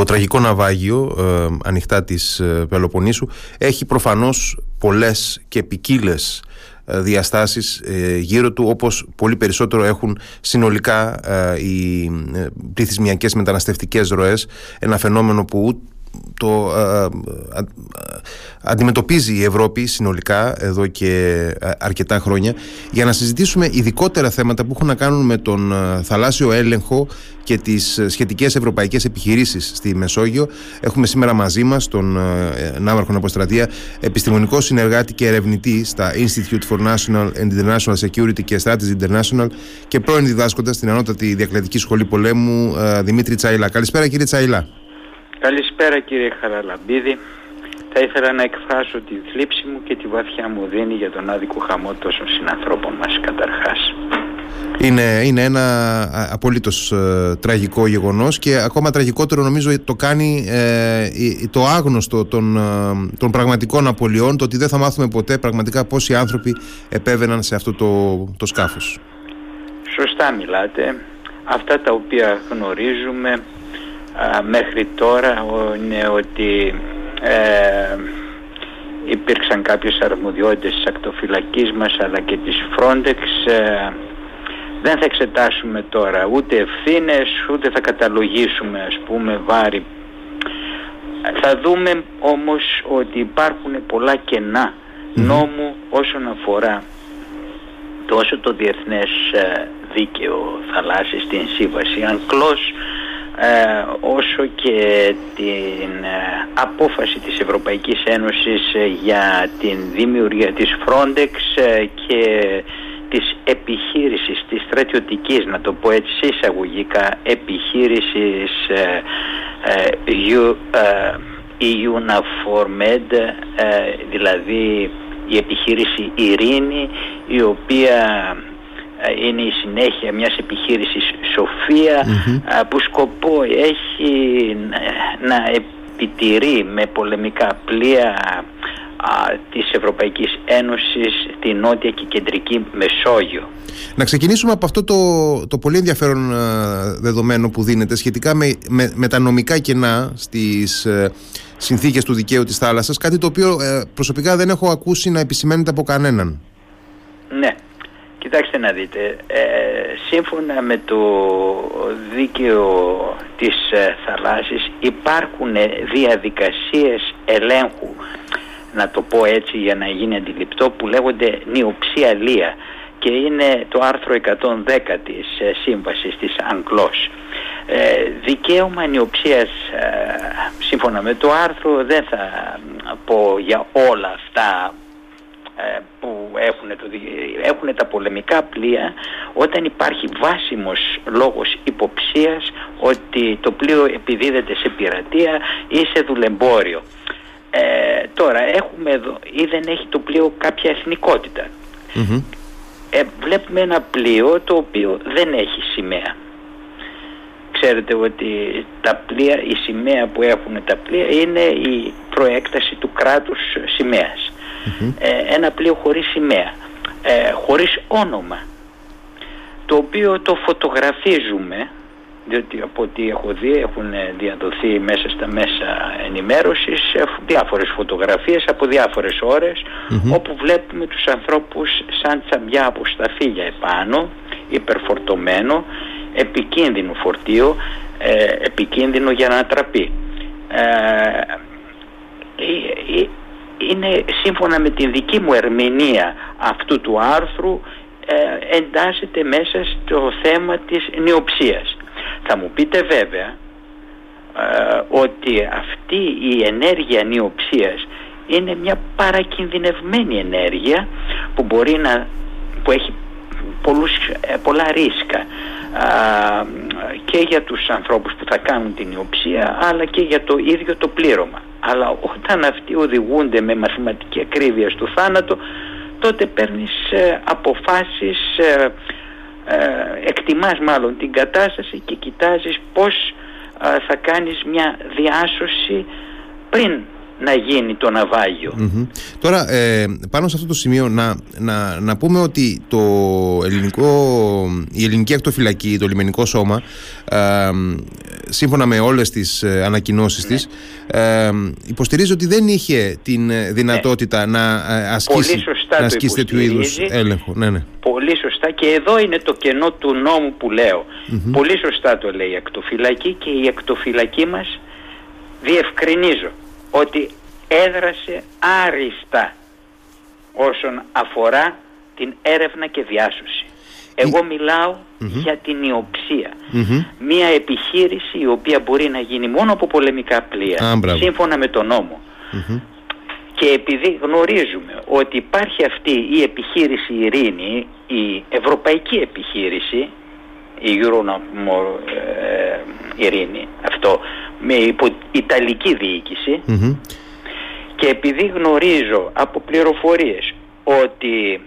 Το τραγικό ναυάγιο ε, ανοιχτά της ε, Πελοποννήσου έχει προφανώς πολλές και ποικίλες ε, διαστάσεις γύρω του όπως πολύ περισσότερο έχουν συνολικά οι πληθυσμιακές μεταναστευτικές ροές ένα φαινόμενο που το ε, ε, αντιμετωπίζει η Ευρώπη συνολικά εδώ και ε, αρκετά χρόνια για να συζητήσουμε ειδικότερα θέματα που έχουν να κάνουν με τον θαλάσσιο έλεγχο και τις σχετικές ευρωπαϊκές επιχειρήσεις στη Μεσόγειο. Έχουμε σήμερα μαζί μας τον Ναύαρχο Αποστρατεία, επιστημονικό συνεργάτη και ερευνητή στα Institute for National and International Security και Strategy International και πρώην διδάσκοντα στην Ανώτατη Διακλαδική Σχολή Πολέμου Δημήτρη Τσαϊλά. Καλησπέρα κύριε Τσαϊλά. Καλησπέρα κύριε Χαραλαμπίδη. Θα ήθελα να εκφράσω τη θλίψη μου και τη βαθιά μου δίνη για τον άδικο χαμό τόσων συνανθρώπων μας καταρχάς. Είναι, είναι ένα απολύτως ε, τραγικό γεγονός και ακόμα τραγικότερο νομίζω το κάνει ε, το άγνωστο των, ε, των πραγματικών απολειών το ότι δεν θα μάθουμε ποτέ πραγματικά πόσοι άνθρωποι επέβαιναν σε αυτό το, το σκάφος. Σωστά μιλάτε. Αυτά τα οποία γνωρίζουμε μέχρι τώρα είναι ότι ε, υπήρξαν κάποιες αρμοδιότητες της ακτοφυλακής μας αλλά και της Frontex ε, δεν θα εξετάσουμε τώρα ούτε ευθύνες, ούτε θα καταλογίσουμε ας πούμε βάρη. Θα δούμε όμως ότι υπάρχουν πολλά νόμου όσον αφορά τόσο το διεθνές ε, δίκαιο θαλάσσης στην σύμβαση Ανκλός ε, όσο και την ε, απόφαση της Ευρωπαϊκής Ένωσης ε, για την δημιουργία της Frontex και της επιχείρησης, της στρατιωτικής, να το πω έτσι εισαγωγικά, επιχείρησης EUNAFORMED, δηλαδή η επιχείρηση Ειρήνη, η οποία ε, είναι η συνέχεια μιας επιχείρησης Σοφία ε, που σκοπό έχει να επιτηρεί με πολεμικά πλοία της Ευρωπαϊκής Ένωσης τη Νότια και Κεντρική Μεσόγειο. Να ξεκινήσουμε από αυτό το, το πολύ ενδιαφέρον δεδομένο που δίνεται σχετικά με, με, τα νομικά κενά στις ε, συνθήκες του δικαίου της θάλασσας, κάτι το οποίο προσωπικά δεν έχω ακούσει να επισημαίνεται από κανέναν. Ναι. Κοιτάξτε να δείτε, ε, σύμφωνα με το δίκαιο της ε, θαλάσσης υπάρχουν διαδικασίες ελέγχου, να το πω έτσι για να γίνει αντιληπτό, που λέγονται νιοψία λία και είναι το άρθρο 110 της ε, σύμβασης της Αγκλός. Ε, δικαίωμα νιοψίας σύμφωνα με το άρθρο δεν θα πω για όλα αυτά ε, που έχουν, το, έχουν τα πολεμικά πλοία όταν υπάρχει βάσιμος λόγος υποψίας ότι το πλοίο επιδίδεται σε πειρατεία ή σε δουλεμπόριο. Ε, τώρα έχουμε εδώ ή δεν έχει το πλοίο κάποια Ε, βλέπουμε ένα πλοίο το οποίο δεν έχει σημαία. Ξέρετε ότι τα πλοία, η σημαία που έχουν τα πλοία είναι η προέκταση του κράτους σημαίας. Ε, ένα πλοίο χωρίς σημαία, ε, χωρίς όνομα, το οποίο το φωτογραφίζουμε, διότι από ό,τι έχω δει έχουν διαδοθεί μέσα στα μέσα ενημέρωσης διάφορες φωτογραφίες από διάφορες όπου βλέπουμε τους ανθρώπους σαν τσαμπιά από σταφύλια επάνω, υπερφορτωμένο, επικίνδυνο φορτίο, ε, επικίνδυνο για να τραπεί. Ε, είναι σύμφωνα με την δική μου ερμηνεία αυτού του άρθρου ε, εντάσσεται μέσα στο θέμα της νιοψίας. Θα μου πείτε βέβαια ε, ότι αυτή η ενέργεια νιοψίας είναι μια παρακινδυνευμένη ενέργεια που μπορεί να που έχει πολλούς, ε, πολλά ρίσκα και για τους ανθρώπους που θα κάνουν την ιοψία αλλά και για το ίδιο το πλήρωμα. Αλλά όταν αυτοί οδηγούνται με μαθηματική ακρίβεια στο θάνατο τότε παίρνεις ε, αποφάσεις, ε, ε, εκτιμάς μάλλον την κατάσταση και κοιτάζεις πώς θα κάνεις μια διάσωση πριν να γίνει το ναυαγιο Τώρα, ε, πάνω σε αυτό το σημείο, να, να, να πούμε ότι το ελληνικό, η ελληνική ακτοφυλακή, το λιμενικό σώμα, ε, σύμφωνα με όλες τις ε, ανακοινώσεις ναι. της, ε, υποστηρίζει ότι δεν είχε την ε, δυνατότητα ναι. να ασκήσει, να ασκήσει τέτοιου είδους έλεγχο. Ναι, ναι. Πολύ σωστά και εδώ είναι το κενό του νόμου που λέω. Πολύ σωστά το λέει η ακτοφυλακή και η ακτοφυλακή μας διευκρινίζω ότι έδρασε άριστα όσον αφορά την έρευνα και διάσωση. Εγώ για την ιοψία. Μια επιχείρηση η οποία μπορεί να γίνει μόνο από πολεμικά πλοία, σύμφωνα με τον νόμο. Και επειδή γνωρίζουμε ότι υπάρχει αυτή η επιχείρηση ειρήνη, η ευρωπαϊκή επιχείρηση, η Euronom ε, ειρήνη, αυτό, με υπο, ιταλική και επειδή γνωρίζω από πληροφορίες ότι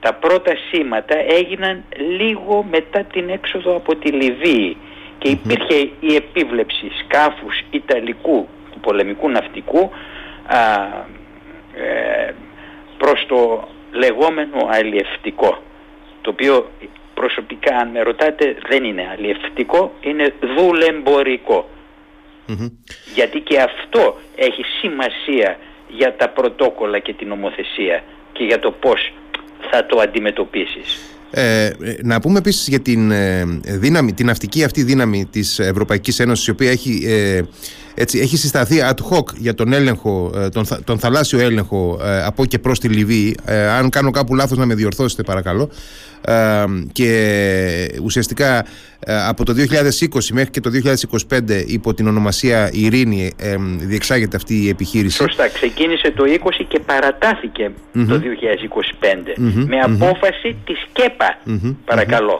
τα πρώτα σήματα έγιναν λίγο μετά την έξοδο από τη Λιβύη και υπήρχε η επίβλεψη σκάφους Ιταλικού πολεμικού ναυτικού α, ε, προς το λεγόμενο αλλιευτικό το οποίο προσωπικά αν με ρωτάτε δεν είναι αλλιευτικό είναι δουλεμπορικό γιατί και αυτό έχει σημασία για τα πρωτόκολλα και την νομοθεσία και για το πώς θα το αντιμετωπίσεις. Ε, να πούμε επίσης για την ε, δύναμη, την ναυτική αυτή δύναμη της Ευρωπαϊκής Ένωσης η οποία έχει, ε, έτσι, έχει συσταθεί ad hoc για τον έλεγχο, ε, τον, τον θαλάσσιο έλεγχο από και προς τη Λιβύη. Αν κάνω κάπου λάθος να με διορθώσετε παρακαλώ. Και ουσιαστικά από το 2020 μέχρι και το 2025 υπό την ονομασία Ειρήνη διεξάγεται αυτή η επιχείρηση. Σωστά, ξεκίνησε το 20 και παρατάθηκε το 2025 με απόφαση της ΚΕΠΑ, παρακαλώ.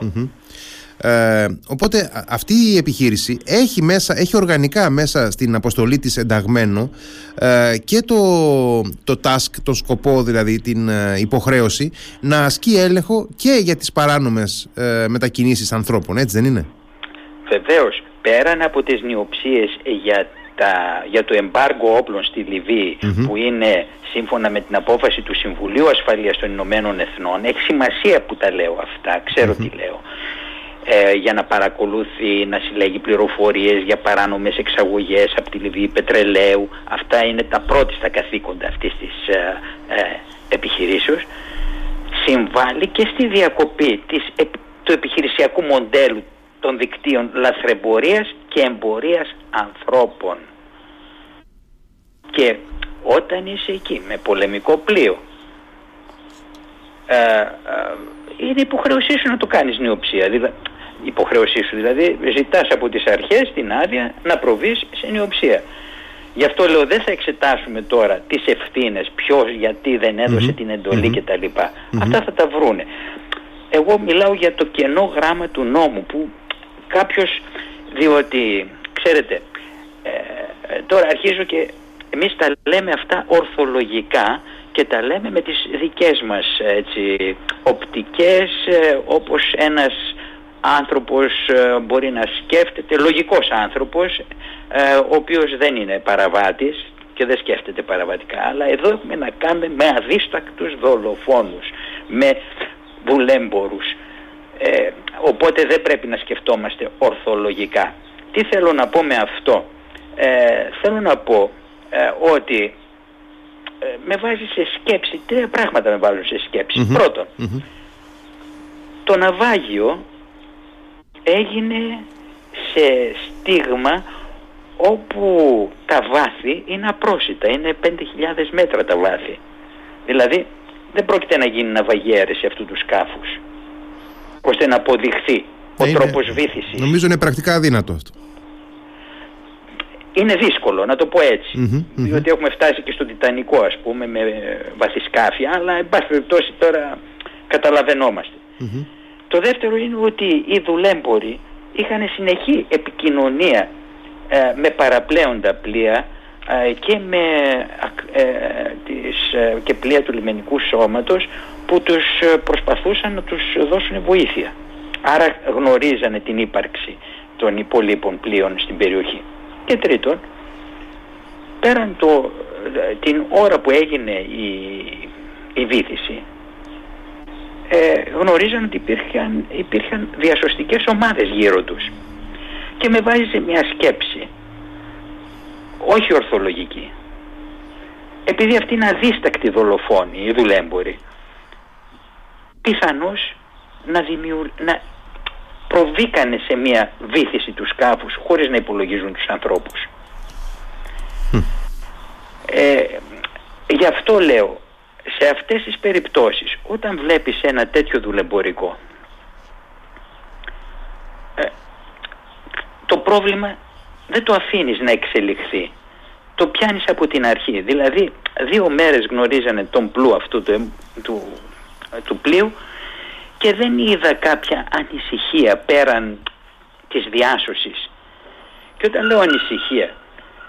Ε, οπότε αυτή η επιχείρηση έχει, μέσα, έχει οργανικά μέσα στην αποστολή της ενταγμένο ε, και το, το task, το σκοπό δηλαδή την ε, υποχρέωση να ασκεί έλεγχο και για τις παράνομες ε, μετακινήσεις ανθρώπων, έτσι δεν είναι; Βεβαίως, πέραν από τις νιοψίες για, τα, για το εμπάργκο όπλων στη λιβυη που είναι σύμφωνα με την απόφαση του Συμβουλίου Ασφαλείας των Ηνωμένων Εθνών, έχει σημασία που τα λέω αυτά, ξέρω τι λέω ε, για να παρακολουθεί, να συλλέγει πληροφορίες για παράνομες εξαγωγές από τη Λιβύη πετρελαίου. Αυτά είναι τα πρώτη στα καθήκοντα αυτής της ε, ε, επιχειρήσεως. Συμβάλλει και στη διακοπή της, του επιχειρησιακού μοντέλου των δικτύων λαθρεμπορίας και εμπορίας ανθρώπων. Και όταν είσαι εκεί με πολεμικό πλοίο ε, ε είναι υποχρεωσή σου να το κάνεις νεοψία. Δηλαδή, υποχρέωσή σου. Δηλαδή ζητάς από τις αρχές την άδεια να προβείς σε νεοψία. Γι' αυτό λέω δεν θα εξετάσουμε τώρα τις ευθύνες, ποιος γιατί δεν εδωσε την εντολή mm-hmm. κτλ. Αυτά θα τα βρούνε. Εγώ μιλάω για το κενό γράμμα του νόμου που κάποιος, διότι ξέρετε, ε, τώρα αρχίζω και εμείς τα λέμε αυτά ορθολογικά και τα λέμε με τις δικές μας έτσι, οπτικές ε, όπως ένας άνθρωπος ε, μπορεί να σκέφτεται, λογικός άνθρωπος, ε, ο οποίος δεν είναι παραβάτης και δεν σκέφτεται παραβατικά, αλλά εδώ έχουμε να κάνουμε με αδίστακτους δολοφόνους, με βουλέμπορους. Ε, οπότε δεν πρέπει να σκεφτόμαστε ορθολογικά. Τι θέλω να πω με αυτό; Ε, θέλω να πω ότι με βάζει σε σκέψη, τρία πράγματα με βάζουν σε σκεψη Πρώτον, το ναυάγιο έγινε σε στίγμα όπου τα βάθη είναι απρόσιτα, είναι 5.000 μέτρα τα βάθη. Δηλαδή δεν πρόκειται να γίνει ναυαγιέρεση αυτού του σκάφους ώστε να αποδειχθεί ο είναι, τρόπος βήθησης. Νομίζω είναι πρακτικά αδύνατο αυτό. Είναι δύσκολο να το πω ετσι διότι έχουμε φτάσει και στο Τιτανικό ας πούμε με βαθισκάφια αλλά εν πάση περιπτώσει τώρα το δεύτερο είναι ότι οι δουλέμποροι είχαν συνεχή επικοινωνία ε, με παραπλέοντα πλοία ε, και με ε, τις, και πλοία του λιμενικού σώματος που τους προσπαθούσαν να τους δώσουν βοήθεια. Άρα γνωρίζανε την ύπαρξη των υπολείπων πλοίων στην περιοχή. Και τρίτον, πέραν το, την ώρα που έγινε η, η βήθηση ε, γνωρίζαν ότι υπήρχαν, υπήρχαν διασωστικές ομάδες γύρω τους και με βάζει σε μια σκέψη όχι ορθολογική επειδή αυτή είναι αδίστακτη δολοφόνη οι δουλέμποροι πιθανώς να, δημιου... να προβήκανε σε μια βήθηση τους σκάφους χωρίς να υπολογίζουν τους ανθρώπους. Ε, γι' αυτό λέω, σε αυτές τις περιπτώσεις, όταν βλέπεις ένα τέτοιο δουλεμπορικό, ε, το πρόβλημα δεν το αφήνεις να εξελιχθεί. Το πιάνεις από την αρχή. Δηλαδή, δύο μέρες γνωρίζανε τον πλού αυτού του, του, του πλοίου και δεν είδα κάποια ανησυχία πέραν της διάσωσης. Και όταν λέω ανησυχία,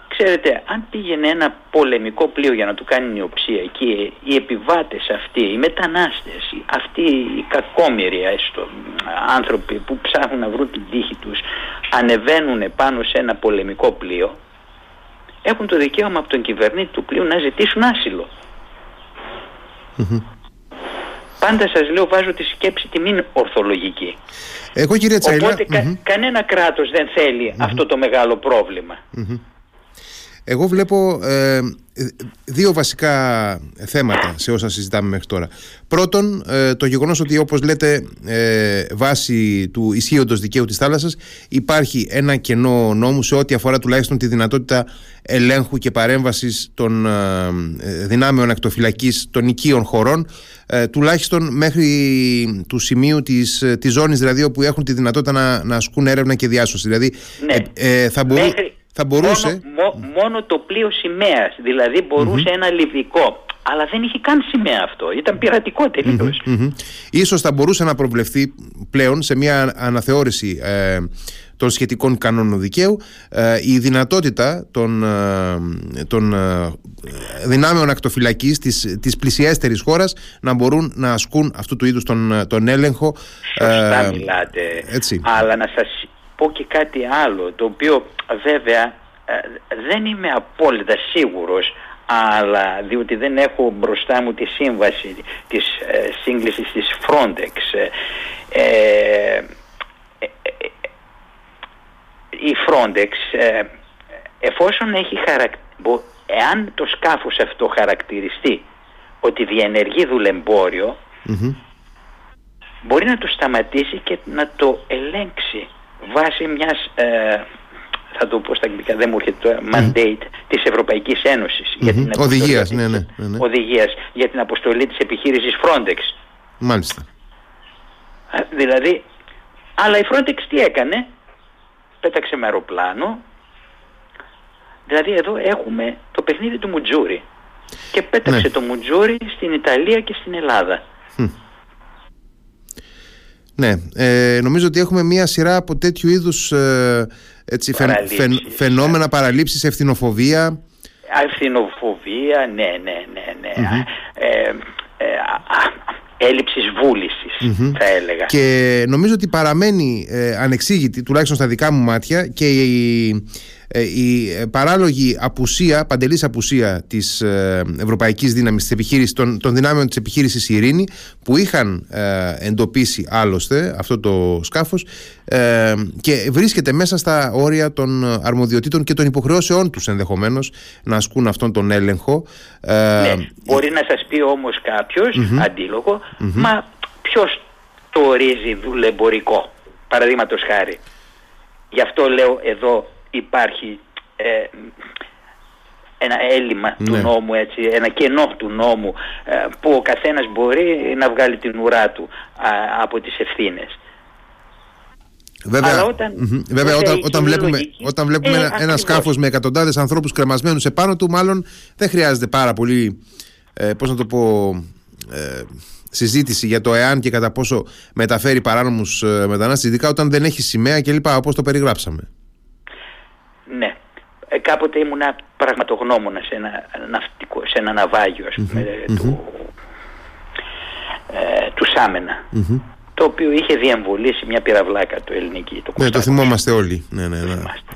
ξέρετε, αν πήγαινε ένα πολεμικό πλοίο για να του κάνει νιοψία και οι επιβάτες αυτοί, οι μετανάστες, αυτοί οι κακόμοιροι έστω, άνθρωποι που ψάχνουν να βρουν την τύχη τους, ανεβαίνουν πάνω σε ένα πολεμικό πλοίο, έχουν το δικαίωμα από τον κυβερνήτη του πλοίου να ζητήσουν Πάντα σας λέω βάζω τη σκέψη τη μην ορθολογική. Εγώ κύριε Τσαϊλά... Οπότε κανένα κράτος δεν θελει αυτό το μεγάλο πρόβλημα. Εγώ βλέπω ε, δύο βασικά θέματα σε όσα συζητάμε μέχρι τώρα. Πρώτον, ε, το γεγονός ότι όπως λέτε ε, βάσει του ισχύοντος δικαίου της θάλασσας υπάρχει ένα κενό νόμου σε ό,τι αφορά τουλάχιστον τη δυνατότητα ελέγχου και παρέμβασης των ε, δυνάμεων ακτοφυλακής των οικείων χωρών τουλάχιστον μέχρι του σημείου της, της ζώνης δηλαδή όπου έχουν τη δυνατότητα να, να ασκούν έρευνα και διάσωση. Δηλαδή ναι. θα μπορούσε θα μπορούσε... Μόνο, μόνο το πλοίο σημαίας, δηλαδή ένα λιβικό. Αλλά δεν είχε καν σημαία αυτό. Ήταν πειρατικό τελείως. Ίσως θα μπορούσε να προβλεφθεί πλέον σε μια αναθεώρηση ε, των σχετικών κανόνων δικαίου ε, η δυνατότητα των, ε, των ε, δυνάμεων ακτοφυλακής της, της πλησιέστερης χώρας να μπορούν να ασκούν αυτού του είδους τον, τον έλεγχο. Σωστά μιλάτε. Έτσι. Αλλά να σας πω και κάτι άλλο το οποίο βέβαια ε, δεν είμαι απόλυτα σίγουρος αλλά διότι δεν έχω μπροστά μου τη σύμβαση της ε, σύγκλησης της Frontex ε, ε, η Frontex εφόσον έχει χαρακτηριστεί εάν το σκάφος αυτό χαρακτηριστεί ότι διενεργεί μπορεί να το σταματήσει και να το ελέγξει βάσει μιας, ε, θα το πω στα αγγλικά, δεν μου έρχεται το mandate της Ευρωπαϊκής Ένωσης για την οδηγίας, ναι, ναι, ναι, ναι. οδηγίας για την αποστολή της επιχείρησης Frontex. Μάλιστα. Δηλαδή, αλλά η Frontex τι έκανε, πέταξε με αεροπλάνο, δηλαδή εδώ έχουμε το παιχνίδι του Μουτζούρι και πέταξε ναι. το Μουτζούρι στην Ιταλία και στην Ελλάδα. Ναι, ε, νομίζω ότι έχουμε μία σειρά από τέτοιου είδους ε, έτσι, φαινόμενα, παραλήψεις, ευθυνοφοβία. Ευθυνοφοβία, ναι, ναι, ναι, ναι. Ε, ε, έλλειψης θα έλεγα. Και νομίζω ότι παραμένει ε, ανεξήγητη, τουλάχιστον στα δικά μου μάτια, και η ε, η ε, παράλογη απουσία, παντελής απουσία της ε, ευρωπαϊκής δύναμης της επιχείρησης, των, των δυνάμεων της επιχείρησης Ειρήνη που είχαν εντοπίσει άλλωστε αυτό το σκάφος και βρίσκεται μέσα στα όρια των αρμοδιοτήτων και των υποχρεώσεών τους ενδεχομένως να ασκούν αυτόν τον έλεγχο. Ναι, μπορεί να σας πει όμως κάποιος, αντίλογο, μα ποιος το ορίζει δουλεμπορικό, παραδείγματος χάρη. Γι' αυτό λέω εδώ υπάρχει ε, ένα έλλειμμα του ναι. νόμου, έτσι, ένα κενό του νόμου ε, που ο καθένας μπορεί να βγάλει την ουρά του από τις ευθύνες. Βέβαια, όταν, βέβαια όταν, όταν, βλέπουμε, όταν βλέπουμε ε, ένα, ένα σκάφος με εκατοντάδες ανθρώπους κρεμασμένους επάνω του μάλλον δεν χρειάζεται πάρα πολύ ε, πώς να το πω ε, συζήτηση για το εάν και κατά πόσο μεταφέρει παράνομους ε, μετανάστες ειδικά όταν δεν έχει σημαία κλπ όπως το περιγράψαμε. Ναι. Ε, κάποτε ήμουνα πραγματογνώμονα σε ένα, ναυτικό, σε ένα ναυάγιο ας πουμε του, ε, του σαμενα το οποίο είχε διεμβολήσει μια πυραυλάκα το ελληνική. Το ναι, το θυμόμαστε όλοι. Ναι, ναι, ναι.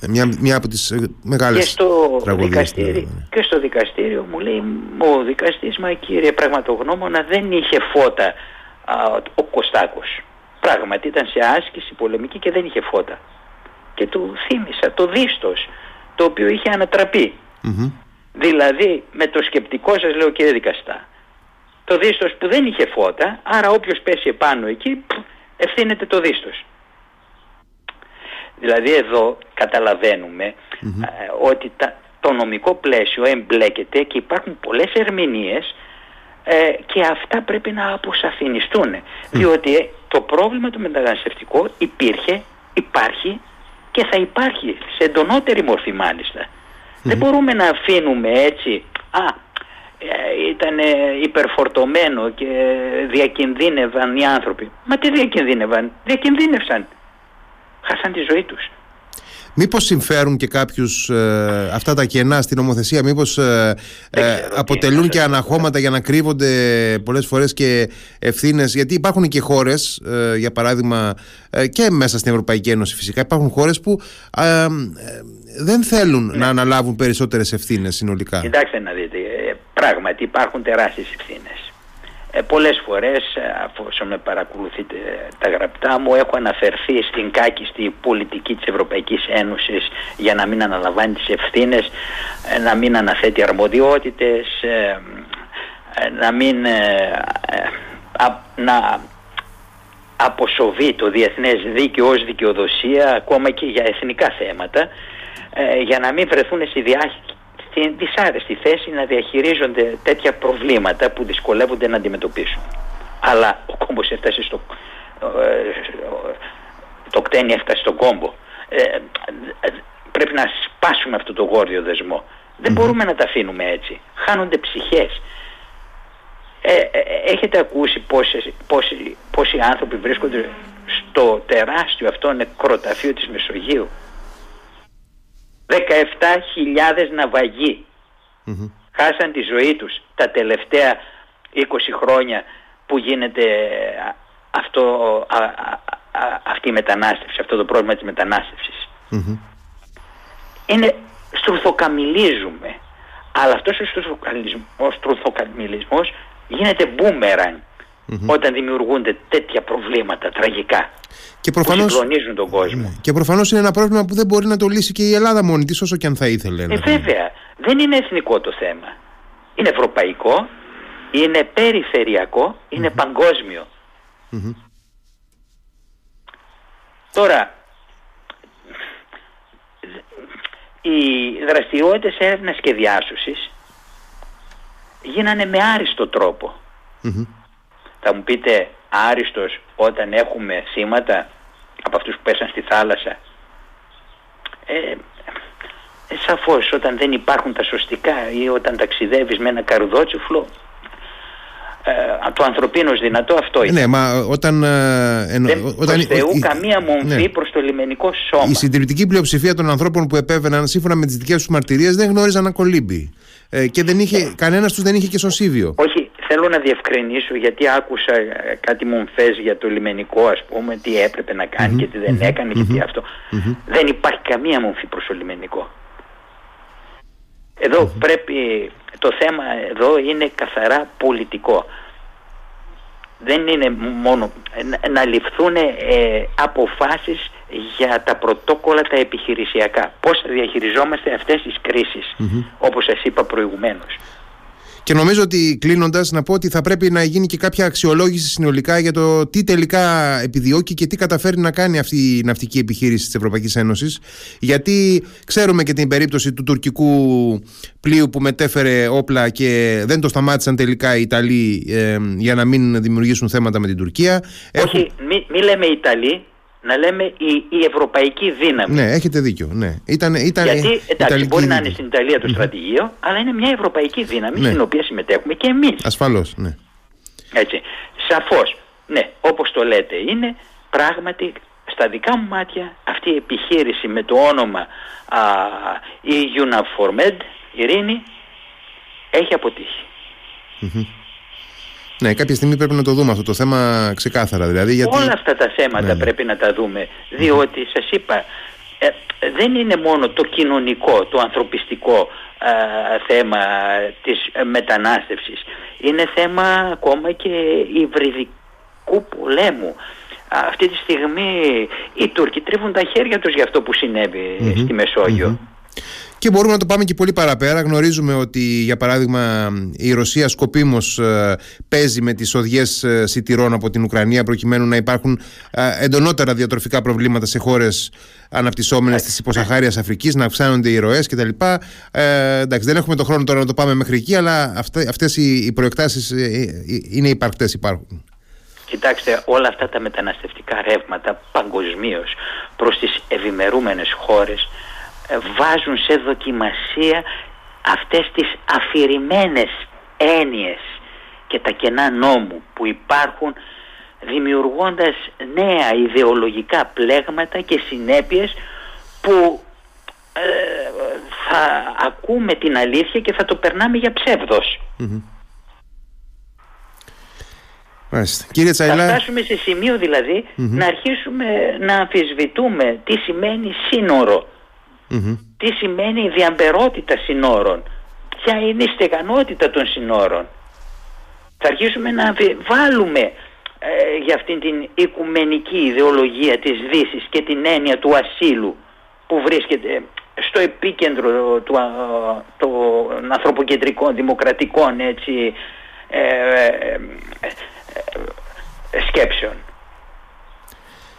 Μια, μια από τις ε, μεγάλες και στο δικαστήριο, ναι, ναι. Και στο δικαστήριο μου λέει ο δικαστής, μα κύριε πραγματογνώμονα δεν είχε φώτα α, ο Κωστάκος. Πράγματι ήταν σε άσκηση πολεμική και δεν είχε φώτα. Και του θύμισα το δίστος το οποίο είχε Δηλαδή με το σκεπτικό σας λέω κύριε δικαστά το δίστος που δεν είχε φώτα, άρα όποιος πέσει επάνω εκεί ευθύνεται το δίστος. Δηλαδή εδώ ε, ότι τα, το νομικό πλαίσιο εμπλέκεται και υπάρχουν πολλές ερμηνείες ε, και αυτά πρέπει να αποσαφινιστούν. Διότι ε, το πρόβλημα το μεταναστευτικό υπήρχε, υπάρχει και θα υπάρχει σε εντονότερη μορφή Δεν μπορούμε να αφήνουμε έτσι, α, ε, ήταν υπερφορτωμένο και διακινδύνευαν οι άνθρωποι. Μα τι διακινδύνευαν, διακινδύνευσαν. Χάσαν τη ζωή τους. Μήπως συμφέρουν και κάποιους ε, αυτά τα κενά στην νομοθεσία, μήπως ε, αποτελούν και αναχώματα για να κρύβονται πολλές φορές και ευθύνες, γιατί υπάρχουν και χώρες, για παράδειγμα και μέσα στην Ευρωπαϊκή Ένωση φυσικά, υπάρχουν χώρες που δεν θέλουν ναι. να αναλάβουν περισσότερες ευθύνες συνολικά. Κοιτάξτε να δείτε, Πράγματι υπάρχουν τεράστιες ευθύνες. Ε, πολλές φορές, αφού με παρακολουθείτε τα γραπτά μου, έχω αναφερθεί στην κάκιστη πολιτική της Ευρωπαϊκής Ένωσης για να μην αναλαμβάνει τις ευθύνες, ε, να μην αναθέτει αρμοδιότητες, ε, ε, να μην να αποσοβεί το διεθνές δίκαιο ως δικαιοδοσία ακόμα και για εθνικά θέματα για να μην βρεθούν στη στην δυσάρεστη θέση να διαχειρίζονται τέτοια προβλήματα που δυσκολεύονται να αντιμετωπίσουν. Αλλά ο κόμπος έφτασε στο... Το κτένι έφτασε στον κόμπο. Ε, πρέπει να σπάσουμε αυτό το γόρδιο δεσμό. Δεν μπορούμε να τα αφήνουμε έτσι. Χάνονται ψυχές. Ε, ε, έχετε ακούσει πόσες, πόσοι, πόσοι άνθρωποι βρίσκονται στο τεράστιο αυτό νεκροταφείο της Μεσογείου; 17.000 ναυαγοί χάσαν τη ζωή τους τα τελευταία 20 χρόνια που γίνεται αυτό, αυτή η μετανάστευση, αυτό το πρόβλημα της μετανάστευσης. Είναι στρουθοκαμιλίζουμε, αλλά αυτός ο στρουθοκαμιλισμός γίνεται boomerang όταν δημιουργούνται τέτοια προβλήματα τραγικά και προφανώς, που συγκλονίζουν τον κόσμο. Ναι. Και προφανώς είναι ένα πρόβλημα που δεν μπορεί να το λύσει και η Ελλάδα μόνη της όσο και αν θα ήθελε. Ε, βέβαια. Δεν είναι εθνικό το θέμα. Είναι ευρωπαϊκό, είναι περιφερειακό, παγκόσμιο. Τώρα, οι δραστηριότητες έρευνας και διάσωσης γίνανε με άριστο Θα μου πείτε άριστος όταν έχουμε θύματα από αυτούς που πέσαν στη θάλασσα. Ε, ε, σαφώς όταν δεν υπάρχουν τα σωστικά ή όταν ταξιδεύεις με ένα καρουδότσουφλο ε, το ανθρωπίνος δυνατό αυτό είναι. Ναι, μα όταν... Ε, δεν όταν, Θεού καμία μομφή ναι. προς το λιμενικό σώμα. Η συντηρητική πλειοψηφία των ανθρώπων που επέβαιναν σύμφωνα με τις δικές τους μαρτυρίες δεν γνώριζαν κολύμπι. Ε, και δεν είχε, ναι. κανένας τους δεν είχε και σωσίβιο. Όχι, θέλω να διευκρινίσω γιατί άκουσα ε, κάτι μομφές για το λιμενικό ας πούμε τι έπρεπε να κάνει και τι δεν έκανε και τι αυτό. Δεν υπάρχει καμία μομφή προς το λιμενικό. Εδώ πρέπει, το θέμα εδώ είναι καθαρά πολιτικό. Δεν είναι μόνο να ληφθούν ε, αποφάσεις για τα πρωτόκολλα τα επιχειρησιακά. Πώς θα διαχειριζόμαστε αυτές τις κρίσεις, mm-hmm. όπως σας είπα προηγουμένως. Και νομίζω ότι κλείνοντας, να πω ότι θα πρέπει να γίνει και κάποια αξιολόγηση συνολικά για το τι τελικά επιδιώκει και τι καταφέρει να κάνει αυτή η ναυτική επιχείρηση της Ευρωπαϊκής Ένωσης. Γιατί ξέρουμε και την περίπτωση του τουρκικού πλοίου που μετέφερε όπλα και δεν το σταμάτησαν τελικά οι Ιταλοί ε, για να μην δημιουργήσουν θέματα με την Τουρκία. Όχι, μην μη λέμε Ιταλοί, να λέμε η, η ευρωπαϊκή δύναμη. Ναι, έχετε δίκιο. Ναι. Ήταν, ήταν Γιατί εντάξει, μπορεί να είναι στην Ιταλία το στρατηγείο, αλλά είναι μια ευρωπαϊκή δύναμη ναι. στην οποία συμμετέχουμε και εμείς. Ασφαλώς, ναι. Έτσι. Σαφώς, ναι, όπως το λέτε, είναι πράγματι στα δικά μου μάτια αυτή η επιχείρηση με το όνομα α, η UNAFORMED, ειρήνη, έχει αποτύχει. Ναι, κάποια στιγμή πρέπει να το δούμε αυτό το θέμα ξεκάθαρα. Δηλαδή, γιατί... Όλα αυτά τα θέματα ναι, ναι. πρέπει να τα δούμε. Διότι σας είπα, ε, δεν είναι μόνο το κοινωνικό, το ανθρωπιστικό ε, θέμα της μετανάστευσης. Είναι θέμα ακόμα και υβριδικού πολέμου. Αυτή τη στιγμή οι Τούρκοι τρίβουν τα χέρια τους για αυτό που συνεβη στη μεσογειο Και μπορούμε να το πάμε και πολύ παραπέρα. Γνωρίζουμε ότι, για παράδειγμα, η Ρωσία σκοπίμως ε, παίζει με τις οδιές ε, σιτηρών από την Ουκρανία προκειμένου να υπάρχουν ε, εντονότερα διατροφικά προβλήματα σε χώρες αναπτυσσόμενες της υποσαχάριας Αφρικής, να αυξάνονται οι ροές κτλ. Ε, εντάξει, δεν έχουμε το χρόνο τώρα να το πάμε μέχρι εκεί, αλλά αυτές οι, οι προεκτάσεις είναι υπαρκτές, υπάρχουν. Κοιτάξτε, όλα αυτά τα μεταναστευτικά ρεύματα παγκοσμίως προς τις ευημερούμενες χώρες ε, βάζουν σε δοκιμασία αυτές τις αφηρημένες έννοιες και τα κενά νόμου που υπάρχουν δημιουργώντας νέα ιδεολογικά πλέγματα και συνέπειες που ε, θα ακούμε την αλήθεια και θα το περνάμε για ψευδος Κύριε Τσαϊλά... Θα φτάσουμε σε σημείο δηλαδή να αρχίσουμε να αμφισβητούμε τι σημαίνει τι σημαίνει διαμπερότητα συνόρων, ποια είναι η στεγανότητα των συνόρων; Θα αρχίσουμε να αμφιβάλλουμε ε, για αυτήν την οικουμενική ιδεολογία της δύσης και την έννοια του ασύλου που βρίσκεται στο επίκεντρο του, των ανθρωποκεντρικών δημοκρατικών έτσι, ε, ε, σκέψεων.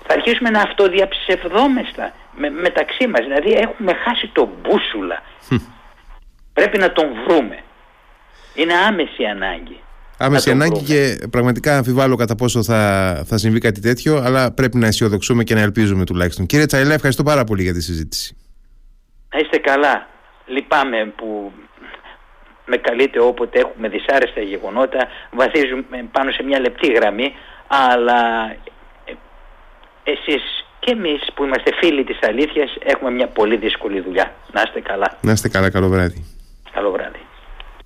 Θα αρχίσουμε να αυτοδιαψευδόμεστα με, μεταξύ μας. Δηλαδή έχουμε χάσει τον μπούσουλα. Πρέπει να τον βρούμε. Είναι άμεση ανάγκη. Άμεση ανάγκη και πραγματικά αμφιβάλλω κατά πόσο θα, θα συμβεί κάτι τέτοιο, αλλά πρέπει να αισιοδοξούμε και να ελπίζουμε τουλάχιστον. Κύριε Τσαϊλέ, ευχαριστώ πάρα πολύ για τη συζήτηση. Να είστε καλά. Λυπάμαι που με καλείτε όποτε έχουμε δυσάρεστα γεγονότα, βαθίζουμε πάνω σε μια λεπτή γραμμή, αλλά ε, εσείς και εμείς που είμαστε φίλοι της αλήθειας έχουμε μια πολύ δύσκολη δουλειά. Να είστε καλά. Να είστε καλά, καλό βράδυ. Καλό βράδυ.